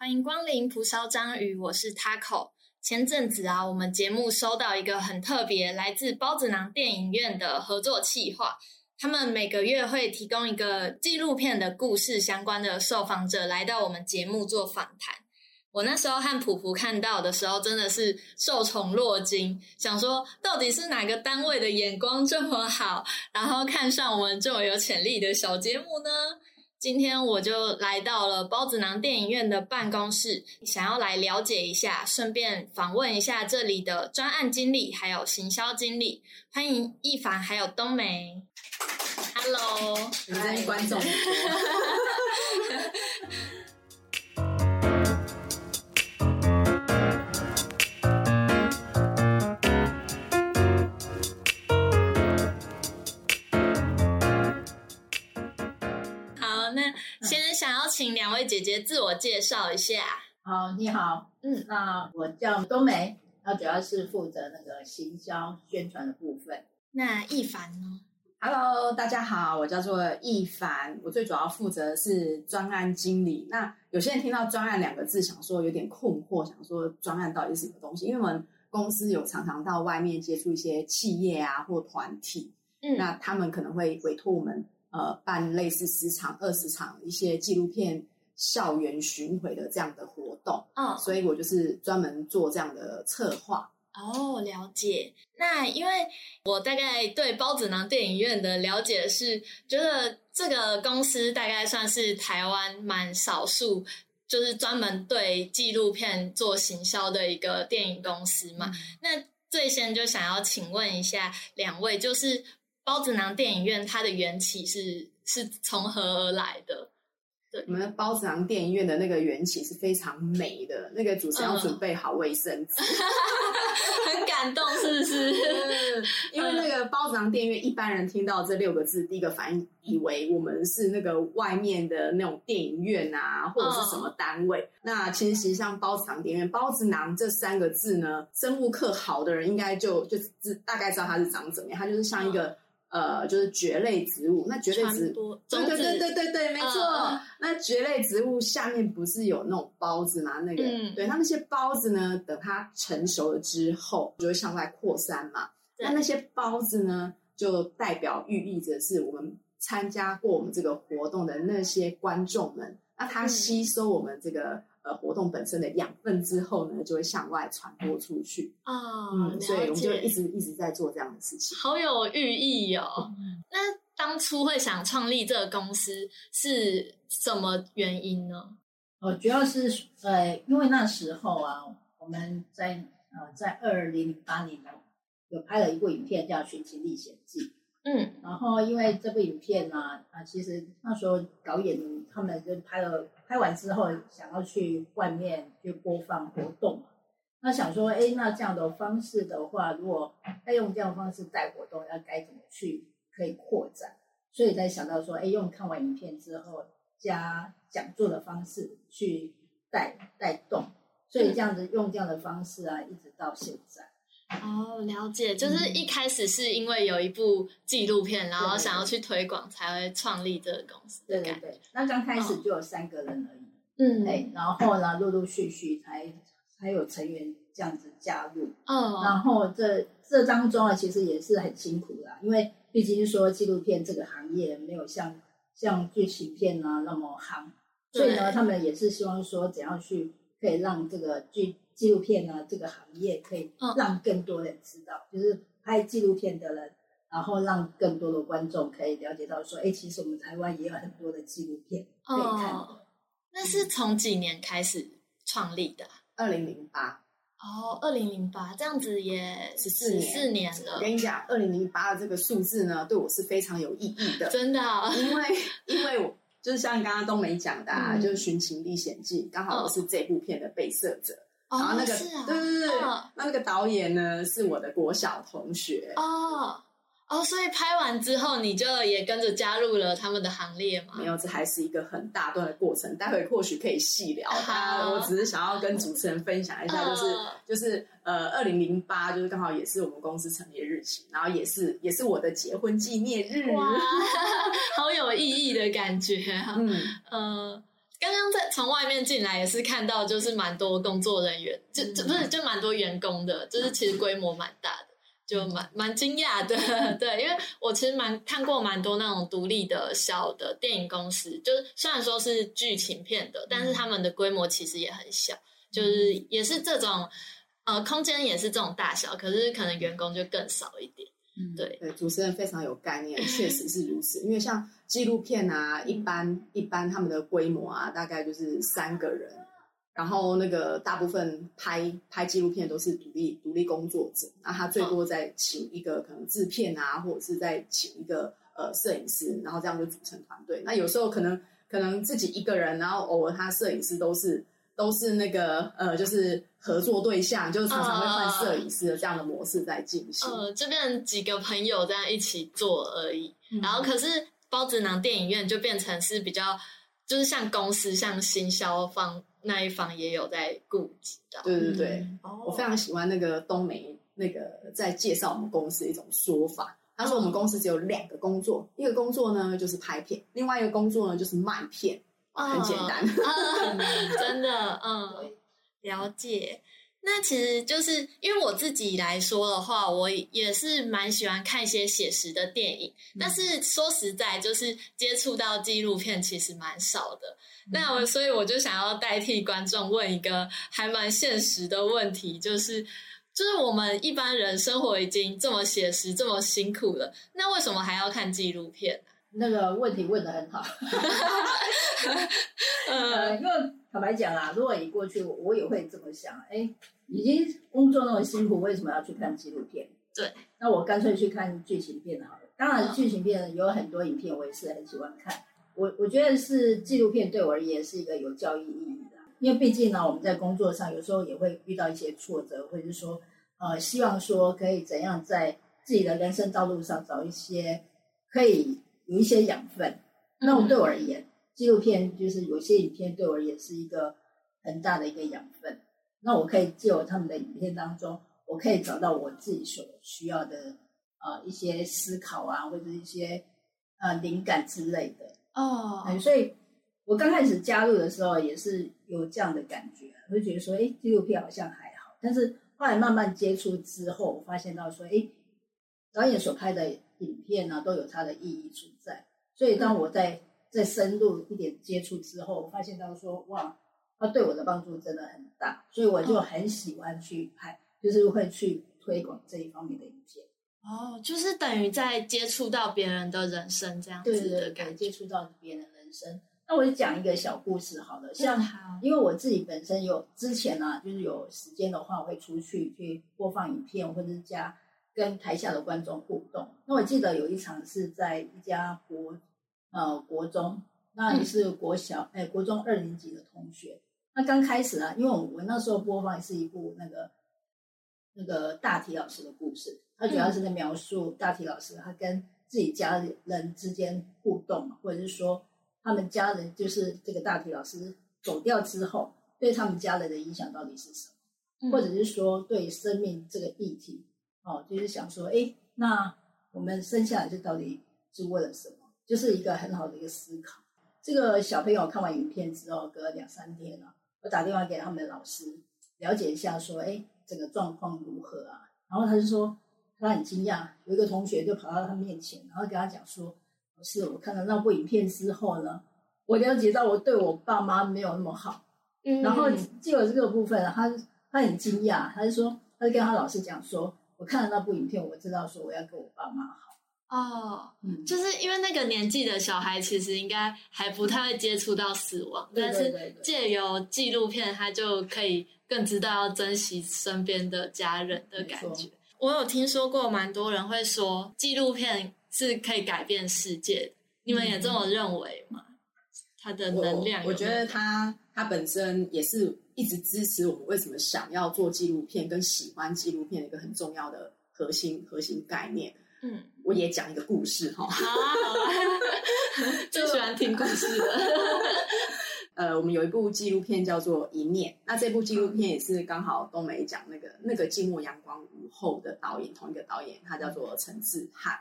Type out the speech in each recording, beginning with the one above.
欢迎光临蒲烧章鱼，我是 Taco。前阵子啊，我们节目收到一个很特别，来自包子囊电影院的合作企划。他们每个月会提供一个纪录片的故事相关的受访者来到我们节目做访谈。我那时候和普普看到的时候，真的是受宠若惊，想说到底是哪个单位的眼光这么好，然后看上我们这么有潜力的小节目呢？今天我就来到了包子囊电影院的办公室，想要来了解一下，顺便访问一下这里的专案经理还有行销经理。欢迎一凡还有冬梅，Hello，你们观众。请两位姐姐自我介绍一下。好，你好，嗯，那我叫冬梅，那主要是负责那个行销宣传的部分。那易凡呢？Hello，大家好，我叫做易凡，我最主要负责是专案经理。那有些人听到专案两个字，想说有点困惑，想说专案到底是什么东西？因为我们公司有常常到外面接触一些企业啊或团体，嗯，那他们可能会委托我们。呃，办类似十场、二十场一些纪录片校园巡回的这样的活动，嗯，所以我就是专门做这样的策划。哦，了解。那因为我大概对包子囊电影院的了解是，觉得这个公司大概算是台湾蛮少数，就是专门对纪录片做行销的一个电影公司嘛。那最先就想要请问一下两位，就是。包子囊电影院它的缘起是是从何而来的？对，我们包子囊电影院的那个缘起是非常美的，那个主持人要准备好卫生纸，很感动，是不是？因为那个包子囊电影院，一般人听到这六个字，第一个反应以为我们是那个外面的那种电影院啊，或者是什么单位。那其实实际上包子囊电影院，包子囊这三个字呢，生物课好的人应该就就知大概知道它是长怎么样，它就是像一个。呃，就是蕨类植物。那蕨类植物，对对对对对对，没错。那蕨类植物下面不是有那种孢子吗？那个，对它那些孢子呢，等它成熟了之后，就会向外扩散嘛。那那些孢子呢，就代表寓意着是我们参加过我们这个活动的那些观众们。那它吸收我们这个。呃，活动本身的养分之后呢，就会向外传播出去啊。嗯，所以我们就一直一直在做这样的事情，好有寓意哦。那当初会想创立这个公司是什么原因呢？呃，主要是呃，因为那时候啊，我们在呃在二零零八年有拍了一部影片叫《寻奇历险记》。嗯，然后因为这部影片呢，啊，其实那时候导演他们就拍了，拍完之后想要去外面去播放活动嘛，那想说，哎，那这样的方式的话，如果要用这样的方式带活动，要该怎么去可以扩展？所以才想到说，哎，用看完影片之后加讲座的方式去带带动，所以这样子用这样的方式啊，一直到现在。哦，了解，就是一开始是因为有一部纪录片，然后想要去推广，才会创立这个公司。对对对，那刚开始就有三个人而已。嗯，哎，然后呢，陆陆续续才才有成员这样子加入。哦，然后这这当中啊，其实也是很辛苦的，因为毕竟说纪录片这个行业没有像像剧情片啊那么行，所以呢，他们也是希望说怎样去可以让这个剧。纪录片呢，这个行业可以让更多人知道，就是拍纪录片的人，然后让更多的观众可以了解到，说，哎，其实我们台湾也有很多的纪录片可以看。那是从几年开始创立的？二零零八。哦，二零零八，这样子也十四四年了。我跟你讲，二零零八的这个数字呢，对我是非常有意义的。真的，因为 因为我就是像刚刚冬梅讲的，啊，就是《寻情历险记》，刚好我是这部片的被摄者。然后那个，对对对，那那个导演呢是我的国小同学哦哦，所以拍完之后你就也跟着加入了他们的行列吗？没有，这还是一个很大段的过程，待会或许可以细聊。他，我只是想要跟主持人分享一下，就是就是呃，二零零八就是刚好也是我们公司成立日期，然后也是也是我的结婚纪念日，好有意义的感觉。嗯呃。刚刚在从外面进来也是看到，就是蛮多工作人员，就就不是就蛮多员工的，就是其实规模蛮大的，就蛮蛮惊讶的。对，因为我其实蛮看过蛮多那种独立的小的电影公司，就是虽然说是剧情片的，但是他们的规模其实也很小，就是也是这种呃空间也是这种大小，可是可能员工就更少一点。对对，主持人非常有概念，确实是如此。因为像纪录片啊，一般一般他们的规模啊，大概就是三个人，然后那个大部分拍拍纪录片都是独立独立工作者，那他最多再请一个可能制片啊，或者是再请一个呃摄影师，然后这样就组成团队。那有时候可能可能自己一个人，然后偶尔他摄影师都是。都是那个呃，就是合作对象，就是常常会换摄影师的这样的模式在进行。呃，这边几个朋友这样一起做而已。然后，可是包子囊电影院就变成是比较，就是像公司、像行销方那一方也有在顾及的。对对对，我非常喜欢那个冬梅那个在介绍我们公司的一种说法。他说我们公司只有两个工作，一个工作呢就是拍片，另外一个工作呢就是卖片。很简单，真的，嗯，了解。那其实就是因为我自己来说的话，我也是蛮喜欢看一些写实的电影。但是说实在，就是接触到纪录片其实蛮少的。那我所以我就想要代替观众问一个还蛮现实的问题，就是就是我们一般人生活已经这么写实、这么辛苦了，那为什么还要看纪录片？那个问题问的很好，呃，因为坦白讲啊，如果你过去，我也会这么想，哎，已经工作那么辛苦，为什么要去看纪录片？对，那我干脆去看剧情片好了。当然，剧情片有很多影片，我也是很喜欢看。我我觉得是纪录片对我而言是一个有教育意义的，因为毕竟呢，我们在工作上有时候也会遇到一些挫折，或者是说，呃，希望说可以怎样在自己的人生道路上找一些可以。有一些养分，那我对我而言，纪录片就是有些影片对我而言是一个很大的一个养分。那我可以借由他们的影片当中，我可以找到我自己所需要的啊一些思考啊，或者一些呃灵感之类的哦。所以，我刚开始加入的时候也是有这样的感觉，我就觉得说，哎，纪录片好像还好。但是后来慢慢接触之后，我发现到说，哎，导演所拍的。影片呢都有它的意义存在，所以当我在再深入一点接触之后，发现到说哇，它对我的帮助真的很大，所以我就很喜欢去拍，就是会去推广这一方面的影片。哦，就是等于在接触到别人的人生这样子的感觉，接触到别人的人生。那我就讲一个小故事好了，像因为我自己本身有之前呢，就是有时间的话，我会出去去播放影片或者是加。跟台下的观众互动。那我记得有一场是在一家国呃国中，那也是国小哎国中二年级的同学。那刚开始啊，因为我我那时候播放是一部那个那个大体老师的故事，他主要是在描述大体老师他跟自己家人之间互动，或者是说他们家人就是这个大体老师走掉之后，对他们家人的影响到底是什么，或者是说对生命这个议题。哦，就是想说，哎，那我们生下来这到底是为了什么？就是一个很好的一个思考。这个小朋友看完影片之后，隔两三天了，我打电话给他们的老师，了解一下，说，哎，整个状况如何啊？然后他就说，他很惊讶，有一个同学就跑到他面前，然后跟他讲说，老师，我看了那部影片之后呢，我了解到我对我爸妈没有那么好。嗯。然后就有这个部分，他他很惊讶，他就说，他就跟他老师讲说。我看了那部影片，我知道说我要跟我爸妈好哦，嗯，就是因为那个年纪的小孩其实应该还不太会接触到死亡，但是借由纪录片，他就可以更知道要珍惜身边的家人的感觉。我有听说过蛮多人会说纪录片是可以改变世界，你们也这么认为吗？它的能量，我觉得它它本身也是。一直支持我们为什么想要做纪录片跟喜欢纪录片的一个很重要的核心核心概念。嗯，我也讲一个故事哈。最喜欢听故事了。呃，我们有一部纪录片叫做《一念》，那这部纪录片也是刚好冬梅讲那个那个寂寞阳光午后的导演，同一个导演，他叫做陈志汉。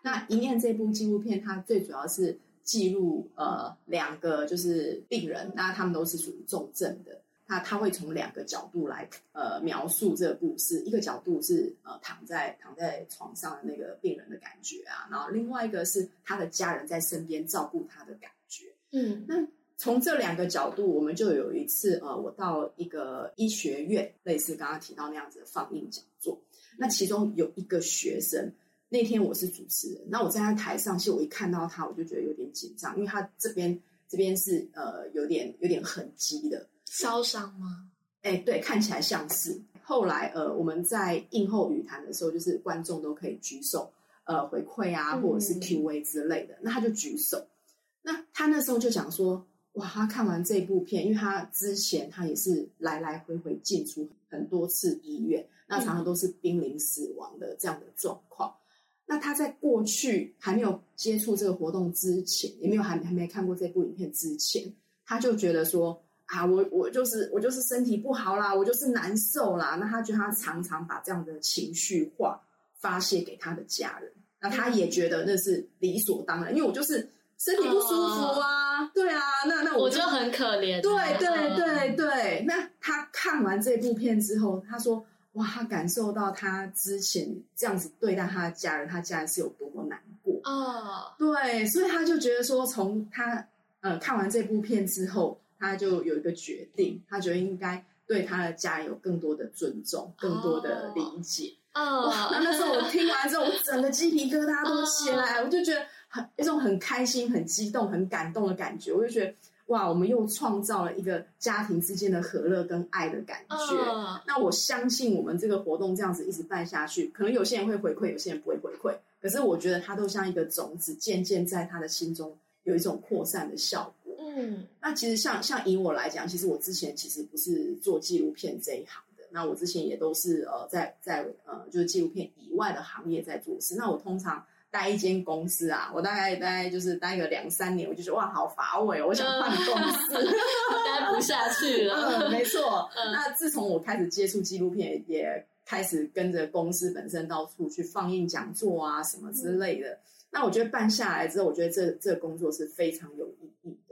那《一念》这部纪录片，它最主要是记录呃两个就是病人，那他们都是属于重症的。那他会从两个角度来呃描述这个故事，一个角度是呃躺在躺在床上的那个病人的感觉啊，然后另外一个是他的家人在身边照顾他的感觉。嗯，那从这两个角度，我们就有一次呃，我到一个医学院，类似刚刚提到那样子的放映讲座，那其中有一个学生，那天我是主持人，那我站在台上，其实我一看到他，我就觉得有点紧张，因为他这边这边是呃有点有点痕迹的。烧伤吗？哎，对，看起来像是。后来，呃，我们在映后语谈的时候，就是观众都可以举手，呃，回馈啊，或者是 Q&A 之类的。那他就举手。那他那时候就讲说，哇，他看完这部片，因为他之前他也是来来回回进出很多次医院，那常常都是濒临死亡的这样的状况。那他在过去还没有接触这个活动之前，也没有还还没看过这部影片之前，他就觉得说。啊，我我就是我就是身体不好啦，我就是难受啦。那他觉得他常常把这样的情绪化发泄给他的家人，那他也觉得那是理所当然，因为我就是身体不舒服啊，对啊，那那我就很可怜。对对对对，那他看完这部片之后，他说哇，他感受到他之前这样子对待他的家人，他家人是有多么难过啊。对，所以他就觉得说，从他呃看完这部片之后。他就有一个决定，他觉得应该对他的家人有更多的尊重，更多的理解。哦！那那时候我听完之后，我整个鸡皮疙瘩都起来，我就觉得很一种很开心、很激动、很感动的感觉。我就觉得哇，我们又创造了一个家庭之间的和乐跟爱的感觉。那我相信我们这个活动这样子一直办下去，可能有些人会回馈，有些人不会回馈。可是我觉得它都像一个种子，渐渐在他的心中有一种扩散的效果。嗯，那其实像像以我来讲，其实我之前其实不是做纪录片这一行的，那我之前也都是呃在在呃就是纪录片以外的行业在做事。那我通常待一间公司啊，我大概待就是待个两三年，我就觉得哇好乏味，我想换公司，待不下去了。没错，那自从我开始接触纪录片，也开始跟着公司本身到处去放映讲座啊什么之类的。那我觉得办下来之后，我觉得这这个工作是非常有意义的。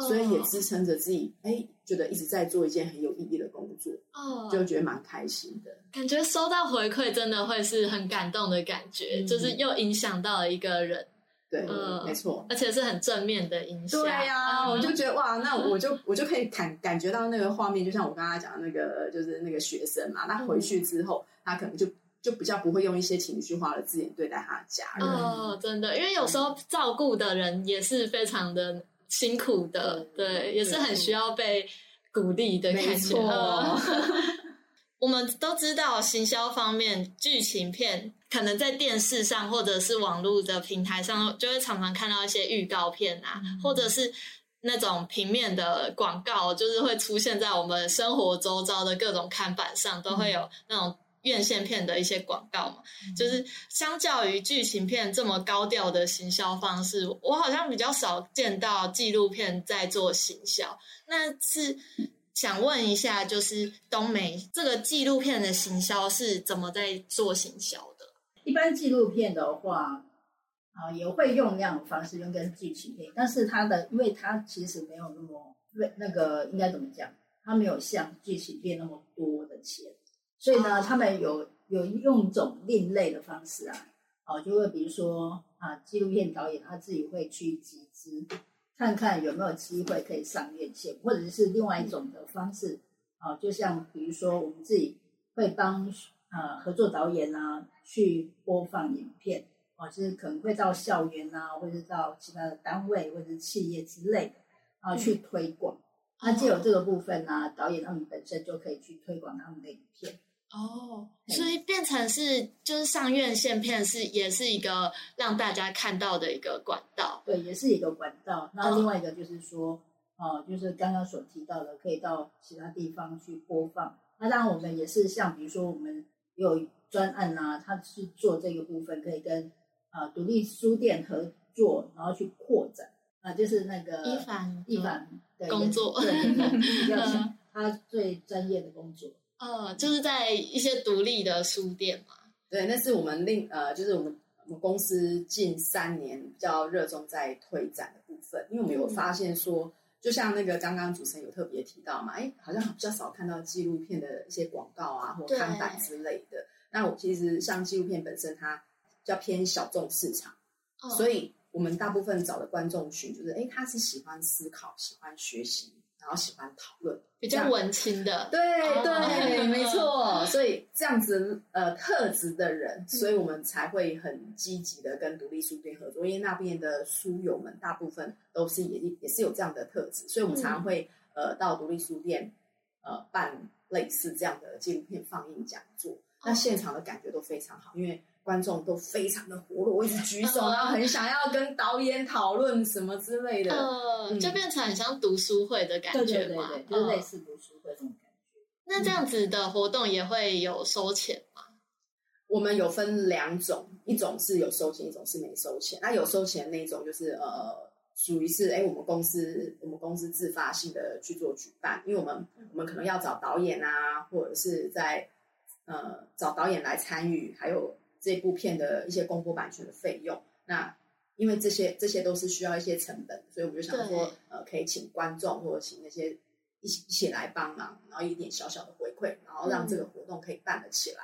所以也支撑着自己，哎，觉得一直在做一件很有意义的工作，哦，就觉得蛮开心的。感觉收到回馈，真的会是很感动的感觉，就是又影响到了一个人，对，没错，而且是很正面的影响。对呀，我就觉得哇，那我就我就可以感感觉到那个画面，就像我刚刚讲的那个，就是那个学生嘛，他回去之后，他可能就就比较不会用一些情绪化的字眼对待他的家人。哦，真的，因为有时候照顾的人也是非常的。辛苦的，对，也是很需要被鼓励的感觉。我们都知道，行销方面，剧情片可能在电视上或者是网络的平台上，就会常常看到一些预告片啊，或者是那种平面的广告，就是会出现在我们生活周遭的各种看板上，都会有那种。院线片的一些广告嘛，就是相较于剧情片这么高调的行销方式，我好像比较少见到纪录片在做行销。那是想问一下，就是东美这个纪录片的行销是怎么在做行销的？一般纪录片的话，啊，也会用那样的方式用跟剧情片，但是它的，因为它其实没有那么为那个应该怎么讲，它没有像剧情片那么多的钱。所以呢，他们有有用一种另类的方式啊，哦，就会比如说啊，纪录片导演他自己会去集资，看看有没有机会可以上院线，或者是另外一种的方式，啊，就像比如说我们自己会帮啊合作导演啊去播放影片，啊，就是可能会到校园啊，或者是到其他的单位或者是企业之类的啊去推广，那既有这个部分呢，导演他们本身就可以去推广他们的影片。哦，所以变成是就是上院线片是也是一个让大家看到的一个管道，对，也是一个管道。那另外一个就是说，哦，就是刚刚所提到的，可以到其他地方去播放。那当然，我们也是像比如说，我们有专案啊，他是做这个部分，可以跟啊独立书店合作，然后去扩展啊，就是那个一凡一凡的工作，对，比较他最专业的工作。呃，就是在一些独立的书店嘛。对，那是我们另呃，就是我们我们公司近三年比较热衷在推展的部分，因为我们有发现说，就像那个刚刚主持人有特别提到嘛，哎，好像比较少看到纪录片的一些广告啊或看板之类的。那我其实像纪录片本身，它比较偏小众市场，所以我们大部分找的观众群就是，哎，他是喜欢思考、喜欢学习。然后喜欢讨论，比较文青的，对对，没错。所以这样子呃特质的人，所以我们才会很积极的跟独立书店合作，因为那边的书友们大部分都是也也是有这样的特质，所以我们常常会呃到独立书店呃办类似这样的纪录片放映讲座，那现场的感觉都非常好，因为。观众都非常的活络，我一直举手，然后很想要跟导演讨论什么之类的，呃，就变成很像读书会的感觉嘛，就是类似读书会这种感觉。那这样子的活动也会有收钱吗？我们有分两种，一种是有收钱，一种是没收钱。那有收钱那种，就是呃，属于是哎，我们公司我们公司自发性的去做举办，因为我们我们可能要找导演啊，或者是在呃找导演来参与，还有。这部片的一些公播版权的费用，那因为这些这些都是需要一些成本，所以我就想说，呃，可以请观众或者请那些一起一起来帮忙，然后一点小小的回馈，然后让这个活动可以办得起来。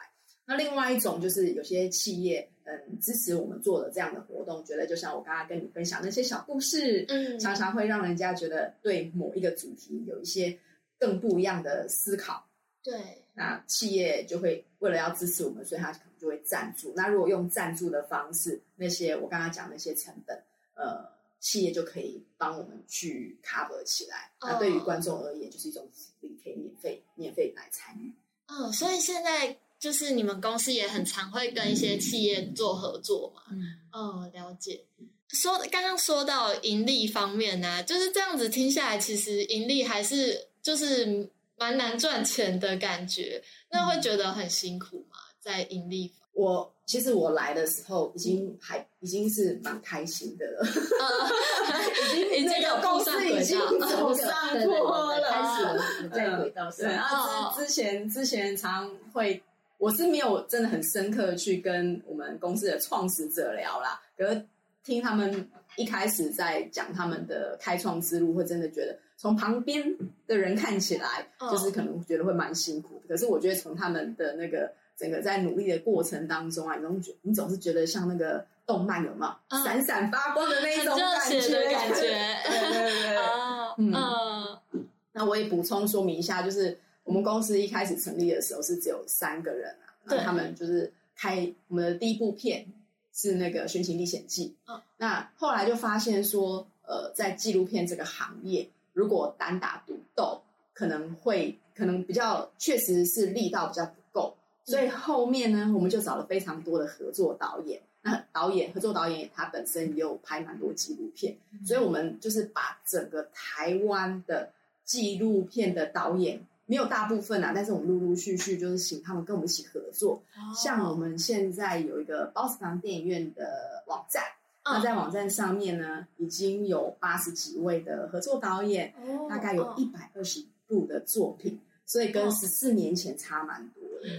那另外一种就是有些企业，嗯，支持我们做的这样的活动，觉得就像我刚刚跟你分享那些小故事，嗯，常常会让人家觉得对某一个主题有一些更不一样的思考。对，那企业就会为了要支持我们，所以他。就会赞助。那如果用赞助的方式，那些我刚刚讲那些成本，呃，企业就可以帮我们去 cover 起来。那对于观众而言，就是一种福利，可以免费免费来参与。哦，所以现在就是你们公司也很常会跟一些企业做合作嘛。嗯，哦，了解。说刚刚说到盈利方面呢，就是这样子听下来，其实盈利还是就是蛮难赚钱的感觉。那会觉得很辛苦吗？在盈利，我其实我来的时候已经还已经是蛮开心的了，已经已经有公司已经走上坡了，开始在 轨道上。然后之之前之前常会，我是没有真的很深刻去跟我们公司的创始者聊啦，可是听他们一开始在讲他们的开创之路，会真的觉得从旁边的人看起来，就是可能觉得会蛮辛苦的。可是我觉得从他们的那个。整个在努力的过程当中啊，你总觉你总是觉得像那个动漫有没有闪闪发光的那种感觉？感觉，对对对，嗯。那我也补充说明一下，就是我们公司一开始成立的时候是只有三个人啊，那他们就是开我们的第一部片是那个《寻情历险记》。嗯。那后来就发现说，呃，在纪录片这个行业，如果单打独斗，可能会可能比较确实是力道比较。所以后面呢，我们就找了非常多的合作导演。那导演合作导演他本身也有拍蛮多纪录片，所以我们就是把整个台湾的纪录片的导演，没有大部分啊，但是我们陆陆续续就是请他们跟我们一起合作。像我们现在有一个包子堂电影院的网站，那在网站上面呢，已经有八十几位的合作导演，大概有一百二十部的作品，所以跟十四年前差蛮多。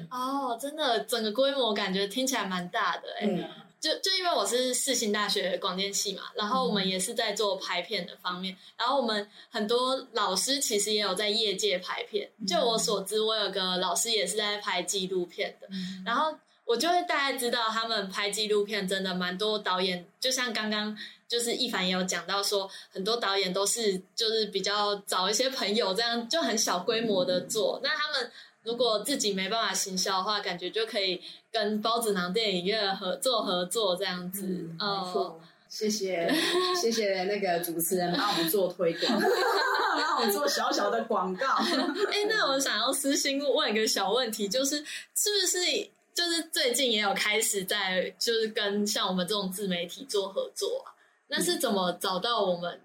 哦，真的，整个规模感觉听起来蛮大的哎。就就因为我是世新大学广电系嘛，然后我们也是在做拍片的方面，然后我们很多老师其实也有在业界拍片。就我所知，我有个老师也是在拍纪录片的，然后我就会大概知道他们拍纪录片真的蛮多导演，就像刚刚就是一凡也有讲到说，很多导演都是就是比较找一些朋友这样就很小规模的做，那他们。如果自己没办法行销的话，感觉就可以跟包子囊电影院合作合作这样子。哦，谢谢谢谢那个主持人帮我们做推广 帮我们做小小的广告。哎，那我想要私心问一个小问题，就是是不是就是最近也有开始在就是跟像我们这种自媒体做合作啊？那是怎么找到我们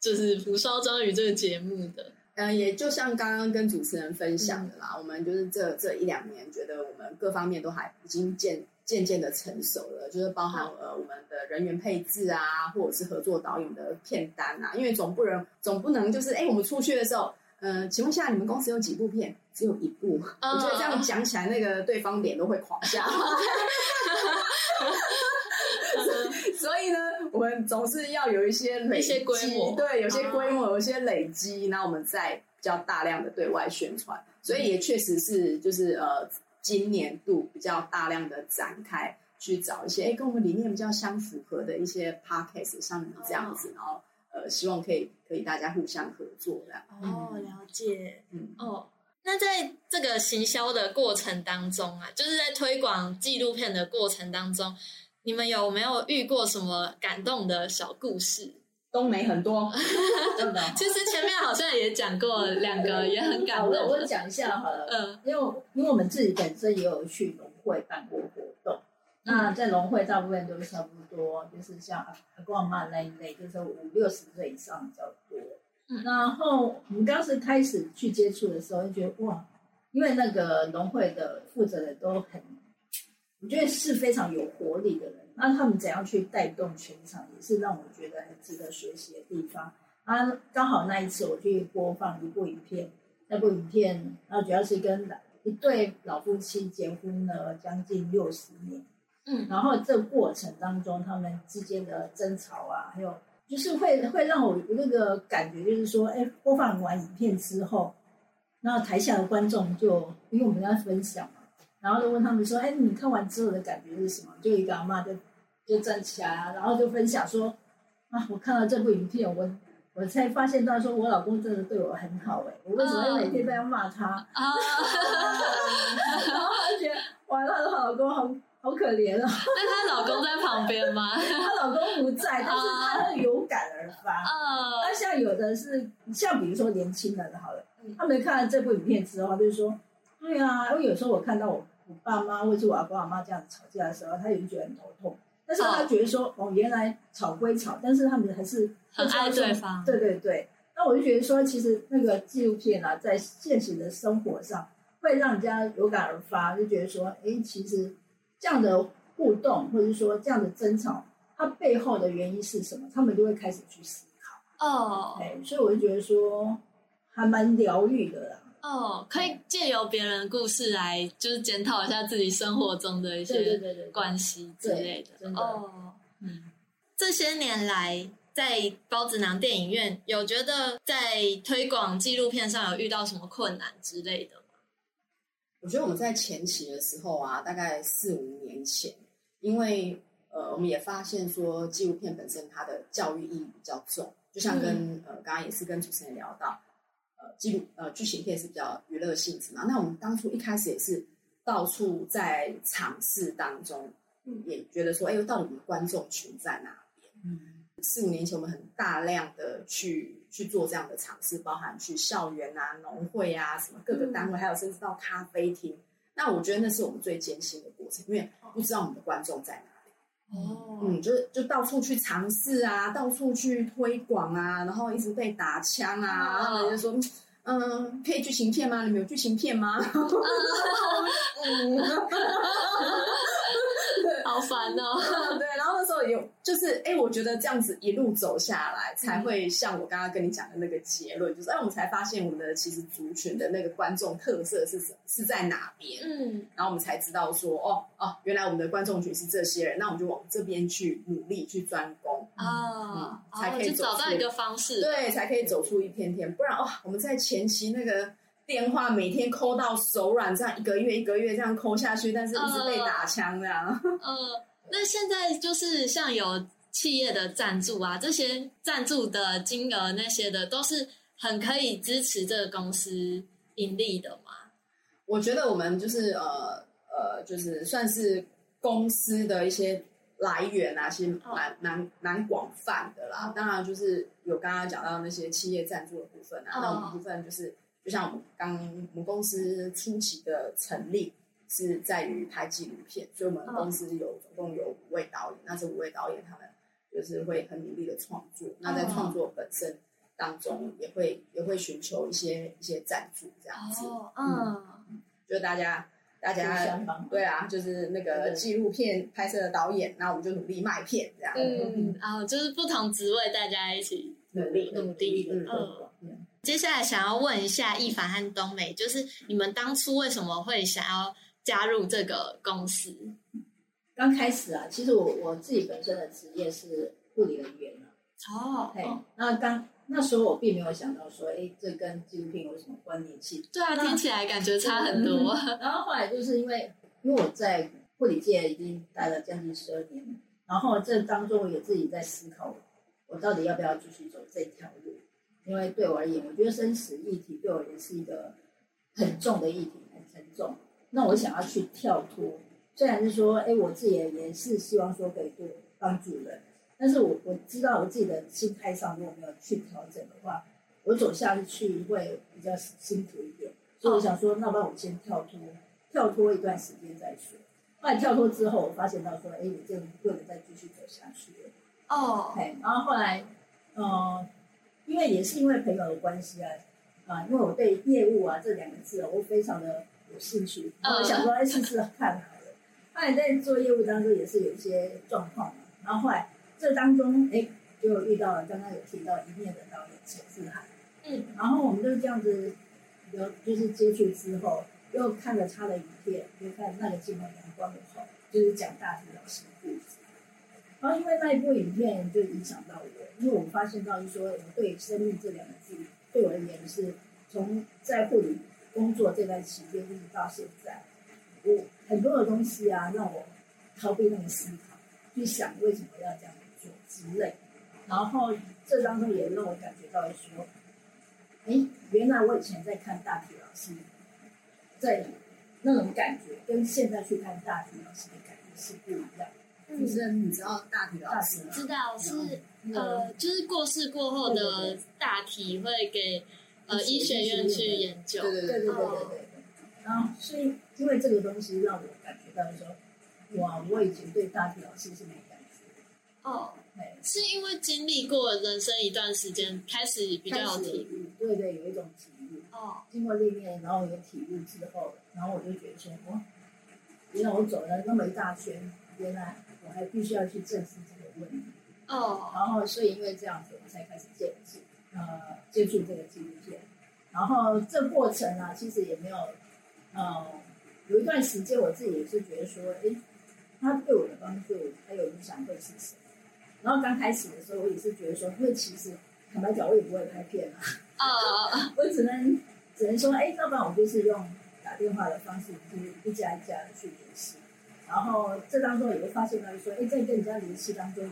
就是《福烧章鱼》这个节目的？嗯，也就像刚刚跟主持人分享的啦，我们就是这这一两年，觉得我们各方面都还已经渐渐渐的成熟了，就是包含呃我们的人员配置啊，或者是合作导演的片单啊，因为总不能总不能就是哎我们出去的时候，嗯，请问一下你们公司有几部片？只有一部，我觉得这样讲起来，那个对方脸都会垮下。们总是要有一些累积，对，有些规模，有些累积，那我们再比较大量的对外宣传，所以也确实是就是呃，今年度比较大量的展开去找一些哎跟我们理念比较相符合的一些 podcast 像你这样子，然后呃，希望可以可以大家互相合作这样。哦，了解，嗯，哦。那在这个行销的过程当中啊，就是在推广纪录片的过程当中，你们有没有遇过什么感动的小故事？东没很多，真的。其实前面好像也讲过两个，也很感动。我我讲一下好了，嗯，因为因为我们自己本身也有去农会办过活动，那在农会大部分都是差不多，就是像阿公阿妈那一类，就是五六十岁以上比较多。嗯然后我们当时开始去接触的时候，就觉得哇，因为那个农会的负责人都很，我觉得是非常有活力的人。那他们怎样去带动全场，也是让我觉得很值得学习的地方。啊，刚好那一次我去播放一部影片，那部影片，然后主要是跟一对老夫妻结婚了将近六十年，嗯，然后这过程当中他们之间的争吵啊，还有。就是会会让我有那个感觉，就是说，哎，播放完影片之后，然后台下的观众就因为我们在分享嘛，然后就问他们说，哎，你看完之后的感觉是什么？就一个阿妈就就站起来啊，然后就分享说，啊，我看到这部影片，我我才发现到说我老公真的对我很好哎，我为什么每天都要骂他？啊，然后就觉得，哇，他的老公好。好可怜啊！那她老公在旁边吗？她老公不在，但是她有感而发。嗯，那像有的是，像比如说年轻人好了，他们看了这部影片之后，就是说，对啊，因为有时候我看到我我爸妈或者我阿公阿妈这样吵架的时候，他也觉得很头痛。但是他觉得说，哦，原来吵归吵，但是他们还是很爱对方。对对对，那我就觉得说，其实那个纪录片啊，在现实的生活上会让人家有感而发，就觉得说，哎，其实。这样的互动，或者说这样的争吵，它背后的原因是什么？他们就会开始去思考。哦，哎，所以我就觉得说，还蛮疗愈的啦。哦，可以借由别人的故事来，就是检讨一下自己生活中的一些关系之类的。哦，嗯，这些年来，在包子囊电影院，有觉得在推广纪录片上有遇到什么困难之类的吗？我觉得我们在前期的时候啊，大概四五年前，因为呃，我们也发现说纪录片本身它的教育意义比较重，就像跟呃刚刚也是跟主持人聊到，呃，纪录呃剧情片是比较娱乐性质嘛。那我们当初一开始也是到处在尝试当中，也觉得说，哎，到底我们观众群在哪边？嗯，四五年前我们很大量的去。去做这样的尝试，包含去校园啊、农会啊、什么各个单位，还有甚至到咖啡厅。那我觉得那是我们最艰辛的过程，因为不知道我们的观众在哪里。哦，嗯，就是就到处去尝试啊，到处去推广啊，然后一直被打枪啊，然后人家说，嗯，可以剧情片吗？你们有剧情片吗？嗯 好烦哦。对，就是哎，我觉得这样子一路走下来，才会像我刚刚跟你讲的那个结论，就是哎，我们才发现我们的其实族群的那个观众特色是什是在哪边，嗯，然后我们才知道说哦哦，原来我们的观众群是这些人，那我们就往这边去努力去专攻啊，才可以找到一个方式，对，才可以走出一片天，不然哦，我们在前期那个电话每天抠到手软，这样一个月一个月这样抠下去，但是一直被打枪这样，嗯。那现在就是像有企业的赞助啊，这些赞助的金额那些的，都是很可以支持这个公司盈利的嘛？我觉得我们就是呃呃，就是算是公司的一些来源啊，其实蛮蛮蛮广泛的啦。当然就是有刚刚讲到那些企业赞助的部分啊，那我们部分就是就像我们刚我们公司初期的成立。是在于拍纪录片，所以我们公司有总共有五位导演，那这五位导演他们就是会很努力的创作。那在创作本身当中，也会也会寻求一些一些赞助这样子。嗯，就大家大家对啊，就是那个纪录片拍摄的导演，那我们就努力卖片这样。嗯，然后就是不同职位大家一起努力努力。嗯，接下来想要问一下易凡和冬美，就是你们当初为什么会想要？加入这个公司，刚开始啊，其实我我自己本身的职业是护理人员了。哦，对，那刚那时候我并没有想到说，哎，这跟纪录片有什么关联性？对啊，听起来感觉差很多。然后后来就是因为，因为我在护理界已经待了将近十二年，然后这当中我也自己在思考，我到底要不要继续走这条路？因为对我而言，我觉得生死议题对我也是一个很重的议题，很沉重。那我想要去跳脱，虽然是说，哎，我自己也是希望说可以多帮助人。但是我我知道我自己的心态上如果没有去调整的话，我走下去会比较辛苦一点，所以我想说，那不然我先跳脱，跳脱一段时间再说。后来跳脱之后，我发现到说，哎，我这不能再继续走下去了。哦，哎，然后后来，嗯，因为也是因为朋友的关系啊，啊，因为我对业务啊这两个字，我非常的有兴趣，然后想说，哎，试试看好了。后来在做业务当中也是有一些状况嘛，然后后来。这当中，哎，就遇到了刚刚有提到一面的导演陈志涵，嗯，然后我们就这样子，有就是接触之后，又看了他的影片，又看那个《寂寞阳光》的后，就是讲大体老师的故事。然后因为那一部影片就影响到我，因为我们发现到，就说我对生命这两个字，对我而言是从在护理工作这段期间一直到现在，我很多的东西啊，让我逃避那个思考，去想为什么要这样做。之类，然后这当中也让我感觉到说，哎，原来我以前在看大体老师，在那种感觉跟现在去看大体老师的感觉是不一样。主持人，你知道大体老师？知道是呃，就是过世过后的大体会给呃医学院去研究。对对对对对对对。然后，所以因为这个东西让我感觉到说，哇，我以前对大体老师是没感觉。哦。是因为经历过人生一段时间，开始比较有体悟，对对，有一种体悟。哦，经过历练，然后有体悟之后，然后我就觉得说，哦，原来我走了那么一大圈，原来我还必须要去正视这个问题。哦，然后所以因为这样子，我才开始接触，呃，接触这个纪录片。然后这过程呢，其实也没有，呃，有一段时间我自己也是觉得说，哎，他对我的帮助还有影响会是什么？然后刚开始的时候，我也是觉得说，因为其实坦白讲，我也不会拍片啊，啊，我只能只能说，哎，要不然我就是用打电话的方式，就是一家一家的去联系。然后这当中也会发现到说，哎，在跟人家联系当中，也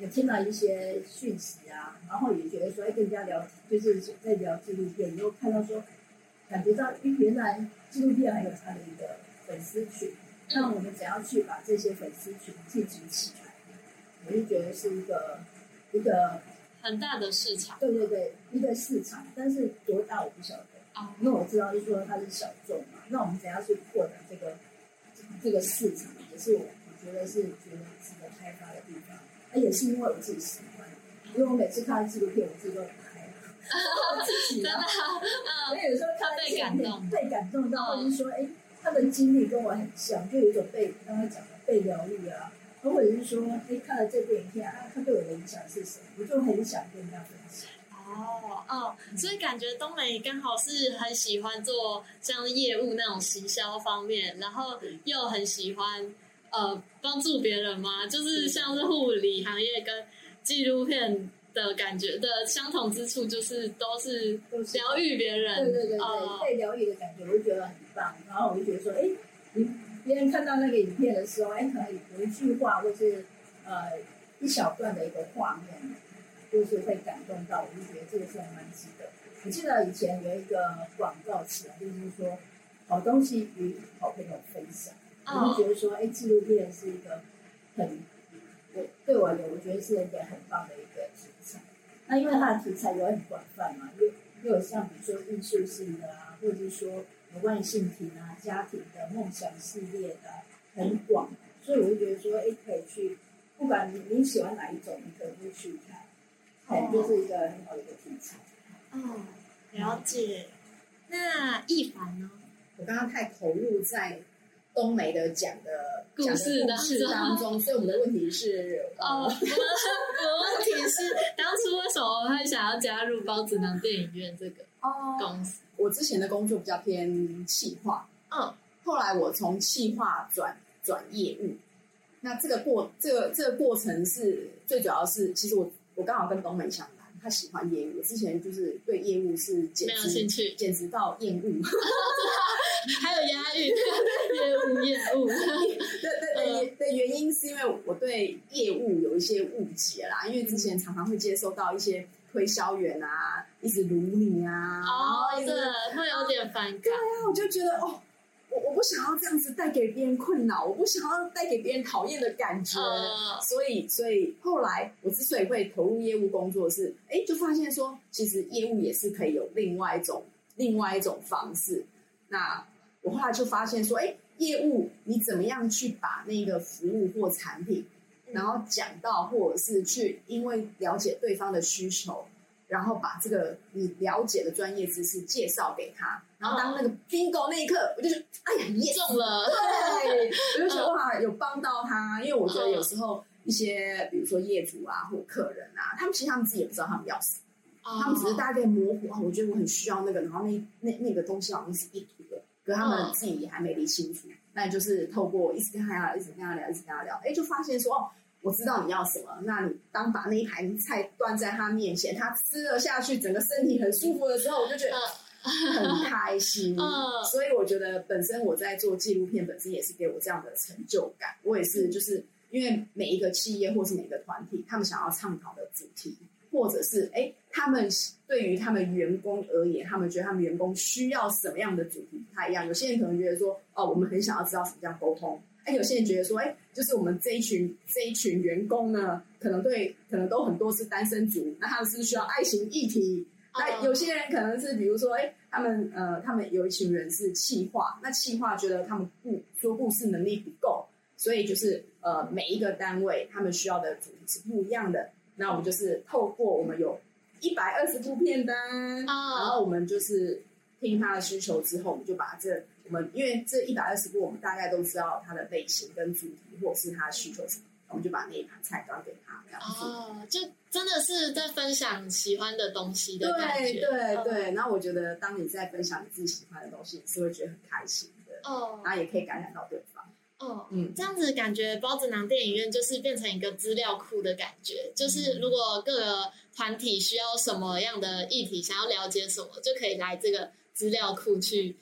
也听到一些讯息啊，然后也觉得说，哎，跟人家聊，就是在聊纪录片，然后看到说，感觉到，哎，原来纪录片还有它的一个粉丝群，那我们怎样去把这些粉丝群聚集起来？我就觉得是一个一个很大的市场，对对对，一个市场，但是多大我不晓得啊。因为我知道，就是说它是小众嘛。那我们怎样去扩展这个这个市场，也是我我觉得是觉得值得开发的地方。而也是因为我自己喜欢，因为我每次看纪录片，我自己都很嗨，自己 真的，我有时候看到纪录片被感动到，或者是说，哎，他的经历跟我很像，就有一种被刚刚讲的被疗愈啊。或者是说，哎，看了这部影片啊，他对我的影响是什么？我就很想跟大家分享。哦哦，所以感觉东美刚好是很喜欢做像业务那种行销方面，然后又很喜欢呃帮助别人吗，就是像是护理行业跟纪录片的感觉的相同之处，就是都是疗愈别人。对对对对，被疗愈的感觉，我就觉得很棒。然后我就觉得说，哎，你。别人看到那个影片的时候，哎，可能有一句话，或是呃一小段的一个画面，就是会感动到，我就觉得这个是蛮值得。我记得以前有一个广告词啊，就是说好东西与好朋友分享。我就觉得说，哎，纪录片是一个很我对我而言，我觉得是一个很棒的一个题材。那因为它的题材有很广泛嘛，又又有像比如说艺术性的啊，或者是说。有关于性情啊、家庭的梦想系列的很广，所以我就觉得说，哎，可以去，不管你你喜欢哪一种，你可以去看，哎，就是一个很好的一个题材。哦，了解。那一凡呢？我刚刚太投入在冬梅的讲的故事故事当中，所以我们的问题是，哦，我的问题是，当初为什么会想要加入包子囊电影院这个公司？我之前的工作比较偏企划，嗯，后来我从企划转转业务，那这个过这个这个过程是最主要是，其实我我刚好跟东美相反，他喜欢业务，我之前就是对业务是简直简直到厌恶，还有押韵，业务厌恶。对对 对，的原因是因为我对业务有一些误解啦，因为之前常常会接收到一些推销员啊，一直撸你啊，哦，对，会有点反感。对啊，我就觉得哦。我想要这样子带给别人困扰，我不想要带给别人讨厌的感觉，所以所以后来我之所以会投入业务工作，是哎就发现说，其实业务也是可以有另外一种另外一种方式。那我后来就发现说，哎，业务你怎么样去把那个服务或产品，然后讲到或者是去因为了解对方的需求。然后把这个你了解的专业知识介绍给他，然后当那个 bingo 那一刻，我就觉得哎呀，中了，对，我就觉得哇，有帮到他。因为我觉得有时候一些，比如说业主啊或客人啊，他们其实他们自己也不知道他们要什么，他们只是大概模糊啊。我觉得我很需要那个，然后那那那个东西好像是一图的，可他们自己也还没理清楚。那就是透过一直跟他聊，一直跟他聊，一直跟他聊，哎，就发现说哦。我知道你要什么，那你当把那一盘菜端在他面前，他吃了下去，整个身体很舒服的时候，我就觉得很开心。所以我觉得本身我在做纪录片，本身也是给我这样的成就感。我也是，就是因为每一个企业或是每个团体，他们想要倡导的主题，或者是哎，他们对于他们员工而言，他们觉得他们员工需要什么样的主题不太一样。有些人可能觉得说，哦，我们很想要知道什么叫沟通。哎，有些人觉得说，哎，就是我们这一群这一群员工呢，可能对，可能都很多是单身族，那他们是需要爱情议题。那有些人可能是，比如说，哎，他们呃，他们有一群人是气化，那气化觉得他们故说故事能力不够，所以就是呃，每一个单位他们需要的主题是不一样的。那我们就是透过我们有一百二十部片单，然后我们就是听他的需求之后，我们就把这。我们因为这一百二十部，我们大概都知道它的类型跟主题，或者是他需求什么，我们就把那一盘菜端给他这样子。哦，就真的是在分享喜欢的东西的感觉。对对对，然后我觉得当你在分享你自己喜欢的东西，你是会觉得很开心的。哦，然后也可以感染到对方。哦，嗯，这样子感觉包子囊电影院就是变成一个资料库的感觉，就是如果各个团体需要什么样的议题，想要了解什么，就可以来这个资料库去。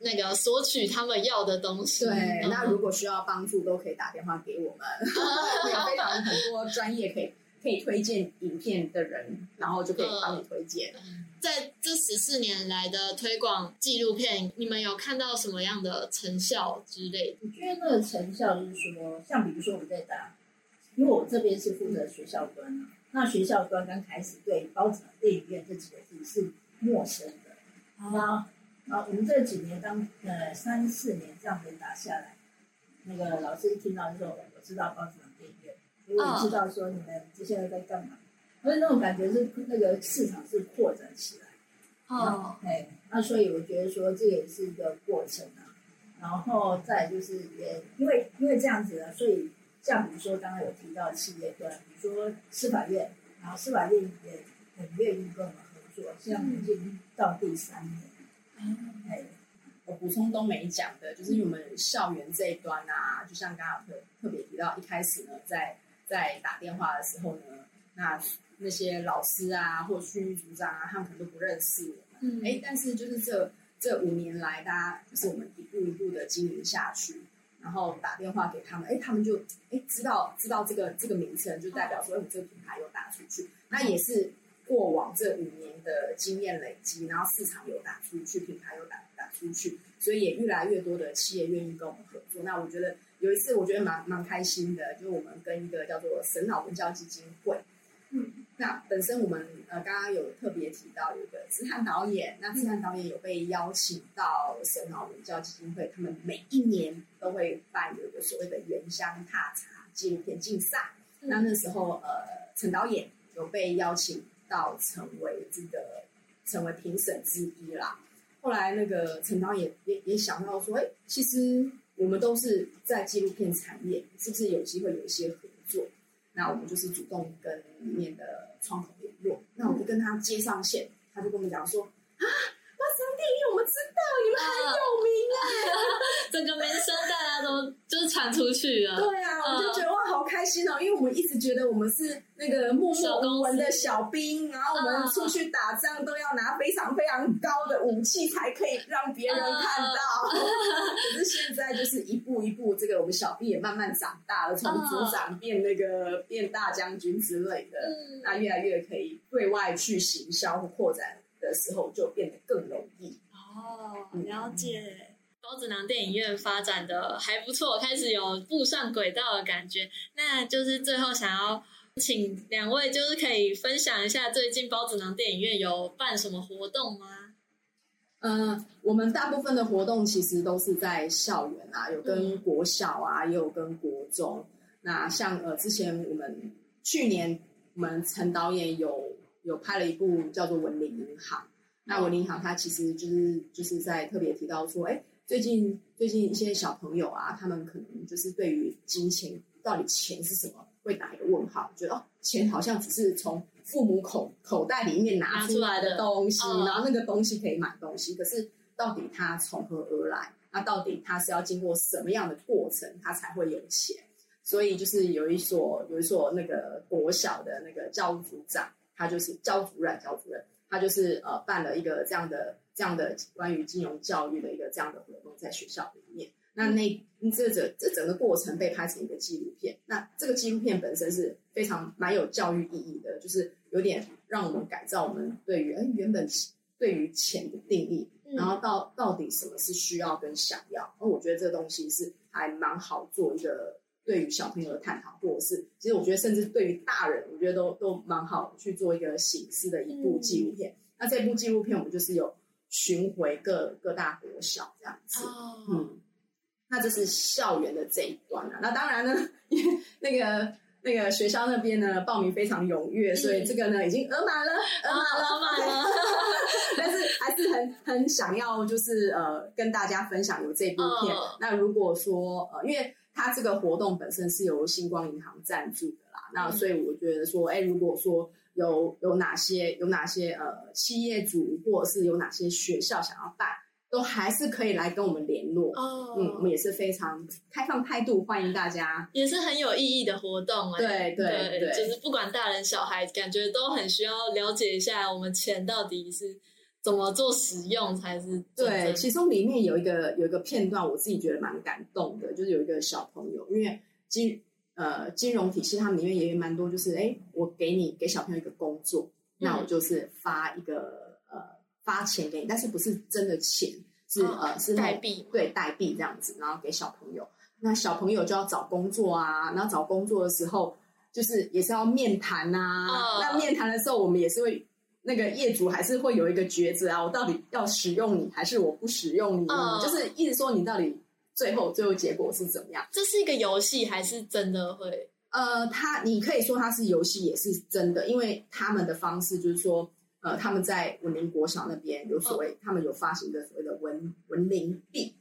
那个索取他们要的东西。对，那如果需要帮助，都可以打电话给我们，有非常很多专业可以可以推荐影片的人，然后就可以帮你推荐。在这十四年来的推广纪录片，你们有看到什么样的成效之类？我觉得那个成效就是说，像比如说我们在打，因为我这边是负责学校端那学校端刚开始对包子电影院这几个字是陌生的，那。啊，我们这几年当呃三四年这样子打下来，那个老师一听到之后，我知道包子囊电影院，因为知道说你们接下来在干嘛，所以那种感觉是那个市场是扩展起来。哦，哎，那所以我觉得说这也是一个过程啊。然后再就是也因为因为这样子呢，所以像比如说刚刚有提到企业端，比如说司法院，然后司法院也很愿意跟我们合作，现在已经到第三年。哎，我补充都没讲的，就是因为我们校园这一端啊，就像刚刚特特别提到，一开始呢，在在打电话的时候呢，那那些老师啊，或区域组长啊，他们可能都不认识我们。哎，但是就是这这五年来，大家就是我们一步一步的经营下去，然后打电话给他们，哎，他们就哎知道知道这个这个名称，就代表说，你，这个品牌有打出去，那也是。过往这五年的经验累积，然后市场有打出去，品牌有打打出去，所以也越来越多的企业愿意跟我们合作。那我觉得有一次，我觉得蛮蛮开心的，就是我们跟一个叫做神脑文教基金会，嗯，那本身我们呃刚刚有特别提到有一个自汉导演，那自汉导演有被邀请到神脑文教基金会，他们每一年都会办有一个所谓的原乡踏查纪录片竞赛。那那时候呃陈导演有被邀请。到成为这个成为评审之一啦。后来那个陈导也也也想到说，哎，其实我们都是在纪录片产业，是不是有机会有一些合作？那我们就是主动跟里面的窗口联络。那我就跟他接上线，他就跟我们讲说，啊，那什么电影我们知道，你们很有名哎，整个名声大家都就是传出去了。对啊，我就觉得哇，好开心哦！因为我们一直觉得我们是那个默默无闻的小兵，然后我们出去打仗都要拿非常非常高的武器才可以让别人看到。可是现在就是一步一步，这个我们小兵也慢慢长大了，从组长变那个变大将军之类的，那越来越可以对外去行销或扩展的时候，就变得更容易。哦，了解。包子囊电影院发展的还不错，开始有步上轨道的感觉。那就是最后想要请两位，就是可以分享一下最近包子囊电影院有办什么活动吗？嗯，我们大部分的活动其实都是在校园啊，有跟国小啊，也有跟国中。那像呃，之前我们去年我们陈导演有有拍了一部叫做《文林银行》，那文林银行它其实就是就是在特别提到说，哎。最近最近一些小朋友啊，他们可能就是对于金钱到底钱是什么，会打一个问号，觉得哦，钱好像只是从父母口口袋里面拿出来的东西，然后那个东西可以买东西，可是到底它从何而来？那到底它是要经过什么样的过程，它才会有钱？所以就是有一所有一所那个国小的那个教务组长，他就是教主任，教主任，他就是呃办了一个这样的。这样的关于金融教育的一个这样的活动在学校里面，那那这整这整个过程被拍成一个纪录片。那这个纪录片本身是非常蛮有教育意义的，就是有点让我们改造我们对于哎原本对于钱的定义，然后到到底什么是需要跟想要。那我觉得这东西是还蛮好做一个对于小朋友的探讨，或者是其实我觉得甚至对于大人，我觉得都都蛮好去做一个形式的一部纪录片。那这部纪录片我们就是有。巡回各各大国小这样子，嗯，那这是校园的这一端啊。那当然呢，因为那个那个学校那边呢报名非常踊跃，所以这个呢已经额满了，额满了，额满了。但是还是很很想要，就是呃跟大家分享有这部片。那如果说呃，因为它这个活动本身是由星光银行赞助的啦，那所以我觉得说，哎，如果说。有有哪些有哪些呃企业主或者是有哪些学校想要办，都还是可以来跟我们联络。哦，嗯，我们也是非常开放态度，欢迎大家，也是很有意义的活动。对对对，就是不管大人小孩，感觉都很需要了解一下我们钱到底是怎么做使用才是对。其中里面有一个有一个片段，我自己觉得蛮感动的，就是有一个小朋友，因为今。呃，金融体系他们里面也有蛮多，就是哎，我给你给小朋友一个工作，那我就是发一个呃发钱给你，但是不是真的钱，是呃是代币，对代币这样子，然后给小朋友，那小朋友就要找工作啊，然后找工作的时候就是也是要面谈呐，那面谈的时候我们也是会那个业主还是会有一个抉择啊，我到底要使用你还是我不使用你，就是一直说你到底。最后，最后结果是怎么样？这是一个游戏还是真的会？呃，他你可以说它是游戏，也是真的，因为他们的方式就是说，呃，他们在文林国小那边有所谓，他们有发行的所谓的文文林币，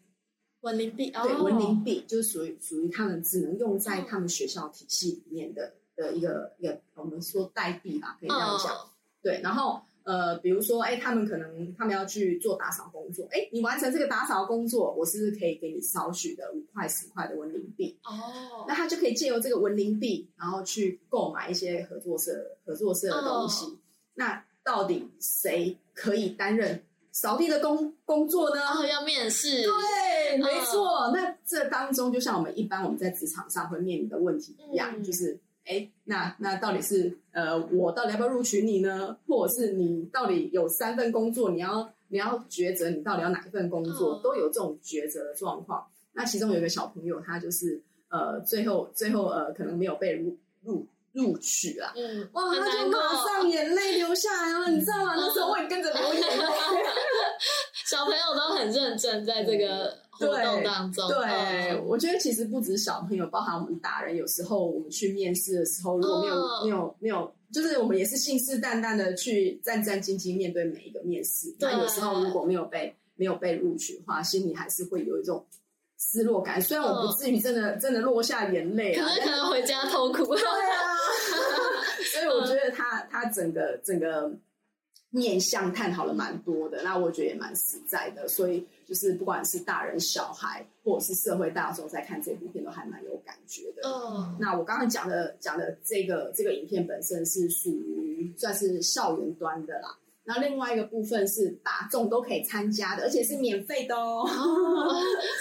文林币，对，文林币就是属于属于他们只能用在他们学校体系里面的的一个一个我们说代币吧，可以这样讲，对，然后。呃，比如说，哎，他们可能他们要去做打扫工作，哎，你完成这个打扫工作，我是不是可以给你少许的五块十块的文林币？哦，那他就可以借由这个文林币，然后去购买一些合作社合作社的东西。那到底谁可以担任扫地的工工作呢？要面试。对，没错。那这当中，就像我们一般我们在职场上会面临的问题一样，就是。哎，那那到底是呃，我到底要不要录取你呢？或者是你到底有三份工作，你要你要抉择，你到底要哪一份工作，都有这种抉择的状况。那其中有一个小朋友，他就是呃，最后最后呃，可能没有被录录录取了。嗯，哇，他就马上眼泪流下来了，你知道吗？那时候我也跟着流眼泪。小朋友都很认真，在这个。活动当中，对我觉得其实不止小朋友，包含我们大人，有时候我们去面试的时候，如果没有没有没有，就是我们也是信誓旦旦的去战战兢兢面对每一个面试。那有时候如果没有被没有被录取的话，心里还是会有一种失落感。虽然我不至于真的真的落下眼泪啊，可能回家痛哭。对啊，所以我觉得他他整个整个面向探讨了蛮多的，那我觉得也蛮实在的，所以就是不管是大人小孩或者是社会大众在看这部片都还蛮有感觉的。嗯，那我刚刚讲的讲的这个这个影片本身是属于算是校园端的啦，那另外一个部分是大众都可以参加的，而且是免费的哦。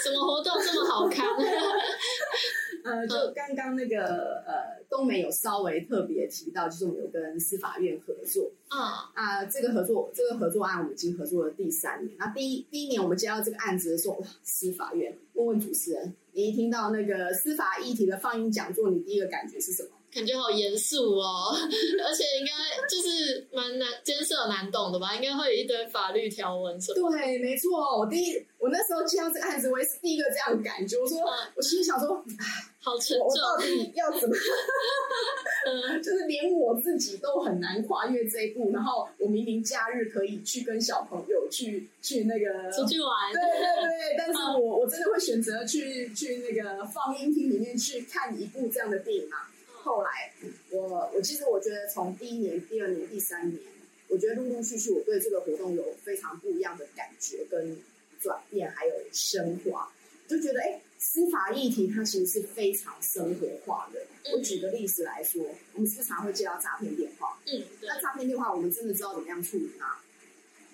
什么活动这么好看？呃，就刚刚那个呃，东梅有稍微特别提到，就是我们有跟司法院合作。嗯啊，这个合作这个合作案我们已经合作了第三年。那第一第一年我们接到这个案子的时候，司法院问问主持人，你一听到那个司法议题的放映讲座，你第一个感觉是什么？感觉好严肃哦，而且应该就是蛮难艰涩难懂的吧？应该会有一堆法律条文什么？对，没错。我第一，我那时候接到这个案子，我也是第一个这样的感觉。我说，我心里想说，好沉重，我到底要怎么？就是连我自己都很难跨越这一步。然后我明明假日可以去跟小朋友去去那个出去玩，对对对，但是我我真的会选择去去那个放映厅里面去看一部这样的电影吗？后来，我我其实我觉得从第一年、第二年、第三年，我觉得陆陆续续我对这个活动有非常不一样的感觉跟转变，还有升华。就觉得，哎，司法议题它其实是非常生活化的。我举个例子来说，我们时常会接到诈骗电话。嗯，那诈骗电话我们真的知道怎么样处理吗？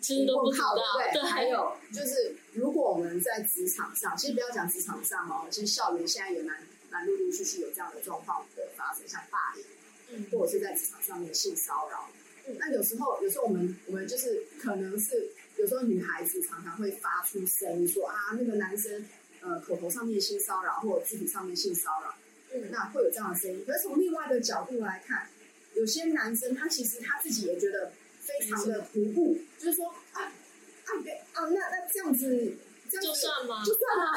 其实都不好，对。还有就是，如果我们在职场上，其实不要讲职场上哦，其实校园现在也蛮。蛮陆陆续续有这样的状况的发生，像霸凌，嗯，或者是在职场上面性骚扰，嗯，那有时候，有时候我们我们就是可能是有时候女孩子常常会发出声音说啊，那个男生呃口头上面性骚扰或者肢体上面性骚扰，嗯，那会有这样的声音。可是从另外的角度来看，有些男生他其实他自己也觉得非常的突兀，就是说啊啊对啊，那那这样子。就算吗？就算啊，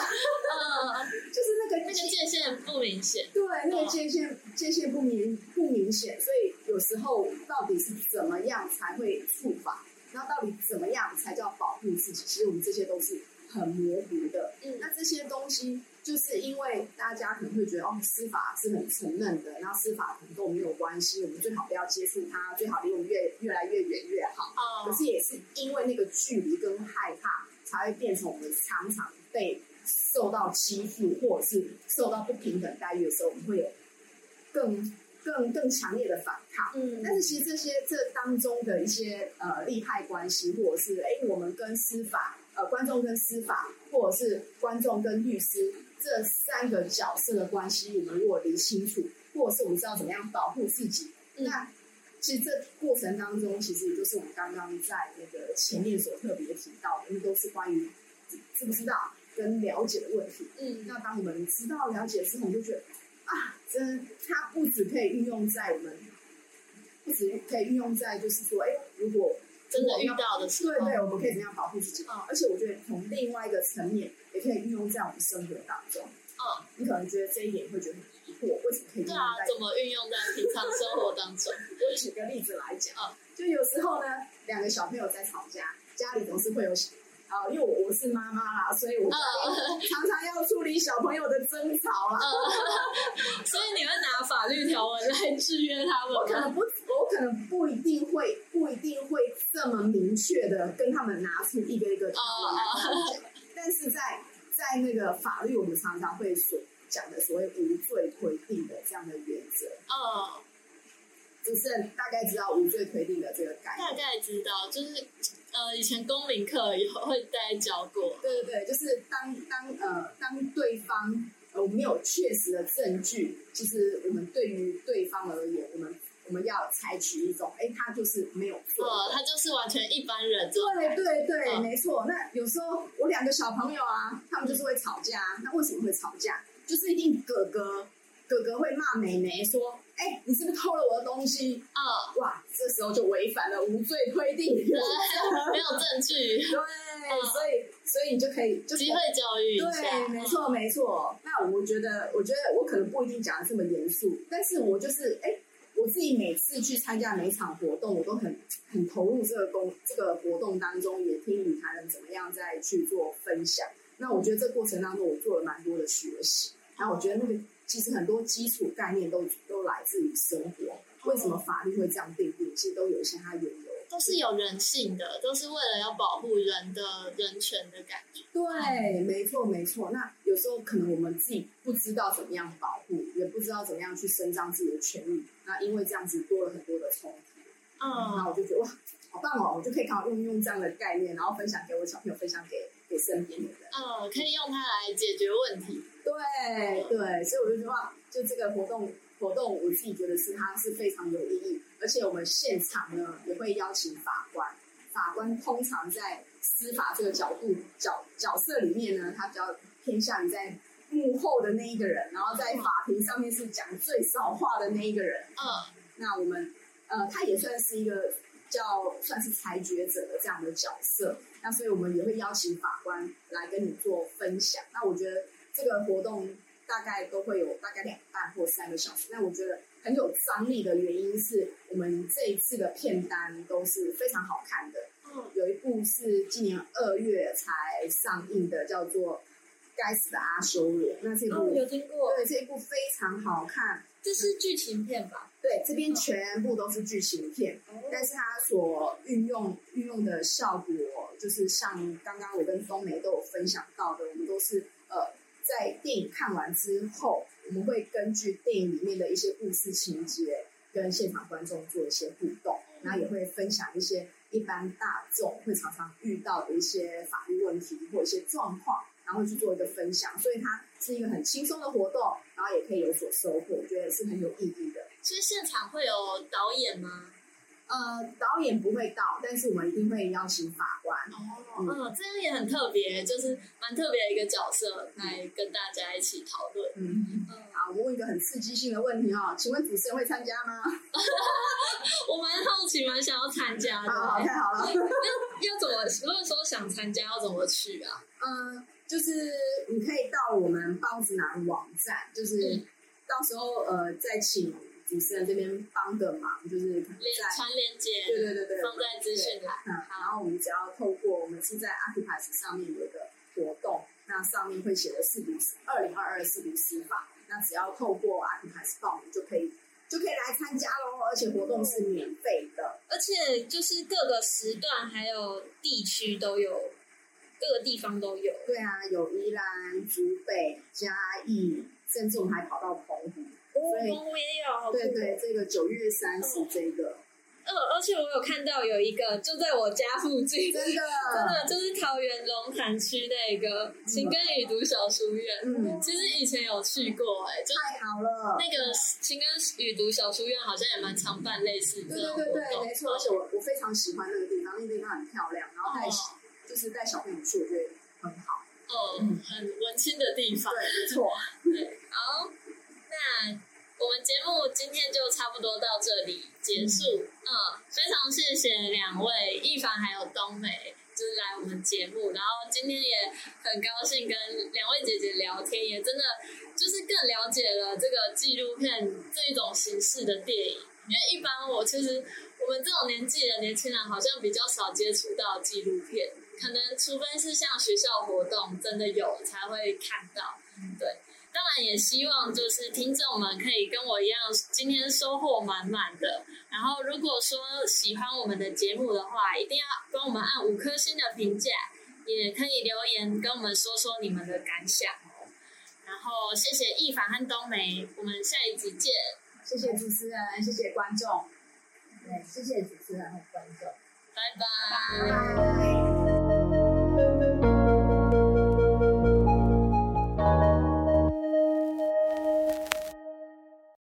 嗯 就是那个那个界限不明显，对，那个界限界限不明不明显，所以有时候到底是怎么样才会触法，然后到底怎么样才叫保护自己？其实我们这些都是很模糊的。嗯，那这些东西就是因为大家可能会觉得哦，司法是很沉闷的，然后司法可能跟我们没有关系，我们最好不要接触它，最好离我们越越来越远越好。哦，可是也是因为那个距离跟害怕。才会变成我们常常被受到欺负，或者是受到不平等待遇的时候，我们会有更更更强烈的反抗。嗯，但是其实这些这当中的一些呃利害关系，或者是哎我们跟司法呃观众跟司法，或者是观众跟律师这三个角色的关系，我们如果理清楚，或者是我们知道怎么样保护自己，那。其实这过程当中，其实也就是我们刚刚在那个前面所特别提到的，因为都是关于知不知道跟了解的问题。嗯，那当我们知道了解之后，我们就觉得啊，真它不止可以运用在我们，不止可以运用在就是说，哎，如果真的遇到的时候，对对，我们可以怎样保护自己？嗯，而且我觉得从另外一个层面，也可以运用在我们生活当中。嗯，你可能觉得这一点会觉得。为什么可以？对啊，怎么运用在平常生活当中？我举个例子来讲，就有时候呢，两个小朋友在吵架，家里总是会有啊，因为我我是妈妈啦，所以我常常要处理小朋友的争吵啦。所以你会拿法律条文来制约他们？我可能不，我可能不一定会，不一定会这么明确的跟他们拿出一个一个条文来讲，但是在在那个法律，我们常常会说。讲的所谓无罪推定的这样的原则，嗯，就是大概知道无罪推定的这个概念，大概知道，就是呃，以前公民课有会大家教过，对对对，就是当当呃当对方呃我们有确实的证据，就是我们对于对方而言，我们我们要采取一种，哎，他就是没有错，他就是完全一般人，对对对，没错。那有时候我两个小朋友啊，他们就是会吵架，那为什么会吵架？就是一定哥哥，哥哥会骂妹妹说：“哎，你是不是偷了我的东西？”啊，哇，这时候就违反了无罪推定，没有证据。对，所以所以你就可以就机会教育对，没错没错。那我觉得，我觉得我可能不一定讲的这么严肃，但是我就是哎，我自己每次去参加每场活动，我都很很投入这个工这个活动当中，也听女台人怎么样再去做分享。那我觉得这过程当中，我做了蛮多的学习。然后我觉得那个其实很多基础概念都都来自于生活。为什么法律会这样定定？其实都有一些它缘由。都是有人性的，都是为了要保护人的人权的感觉。对，没错没错。那有时候可能我们自己不知道怎么样保护，也不知道怎么样去伸张自己的权利。那因为这样子多了很多的冲突，嗯，那我就觉得哇，好棒哦！我就可以刚好用用这样的概念，然后分享给我小朋友，分享给给身边的人。嗯，可以用它来解决问题。对对，所以我就觉得哇，就这个活动活动，我自己觉得是它是非常有意义。而且我们现场呢也会邀请法官，法官通常在司法这个角度角角色里面呢，他比较偏向于在幕后的那一个人，然后在法庭上面是讲最少话的那一个人。嗯，那我们呃，他也算是一个叫算是裁决者的这样的角色。那所以我们也会邀请法官来跟你做分享。那我觉得这个活动大概都会有大概两半或三个小时。那我觉得。很有张力的原因是我们这一次的片单都是非常好看的。嗯，有一部是今年二月才上映的，叫做《该死的阿修罗》。那这部有听过？对，这一部非常好看。这是剧情片吧？对，这边全部都是剧情片，但是它所运用运用的效果，就是像刚刚我跟冬梅都有分享到的，我们都是呃在电影看完之后。我们会根据电影里面的一些故事情节，跟现场观众做一些互动，然后也会分享一些一般大众会常常遇到的一些法律问题或一些状况，然后去做一个分享。所以它是一个很轻松的活动，然后也可以有所收获，我觉得是很有意义的。其实现场会有导演吗？呃，导演不会到，但是我们一定会邀请法官。哦，嗯，这样也很特别，就是蛮特别的一个角色来跟大家一起讨论。嗯嗯，好，我问一个很刺激性的问题哈，请问主持人会参加吗？我蛮好奇，蛮想要参加的。好，太好了。那要怎么？如果说想参加，要怎么去啊？嗯，就是你可以到我们包子男网站，就是到时候呃再请。主持人这边帮个忙，就是在传链接，对对对对，放在资讯栏。嗯，然后我们只要透过我们是在 a c i p a s 上面有一个活动，那上面会写的四读二零二二四读司法，那只要透过 a c i p a s 报名就可以，就可以来参加喽。而且活动是免费的，而且就是各个时段还有地区都有，各个地方都有。对啊，有宜兰、竹北、嘉义，甚至我们还跑到澎湖。我也有，对对，这个九月三十这个，嗯，而且我有看到有一个就在我家附近，真的，真的就是桃园龙潭区那个情根语读小书院，嗯，其实以前有去过，哎，太好了，那个情根语读小书院好像也蛮常办类似的，对对对对，没错，而且我我非常喜欢那个地方，那个地方很漂亮，然后带就是带小朋友去，我觉得很好，嗯，很文青的地方，对，没错，对，好。那我们节目今天就差不多到这里结束。嗯，非常谢谢两位一凡还有冬梅，就是来我们节目。然后今天也很高兴跟两位姐姐聊天，也真的就是更了解了这个纪录片这一种形式的电影。因为一般我其实我们这种年纪的年轻人好像比较少接触到纪录片，可能除非是像学校活动真的有才会看到。对。当然也希望就是听众们可以跟我一样，今天收获满满的。然后如果说喜欢我们的节目的话，一定要帮我们按五颗星的评价，也可以留言跟我们说说你们的感想。然后谢谢易凡和冬梅，我们下一集见。谢谢主持人，谢谢观众，对，谢谢主持人和观众，拜拜。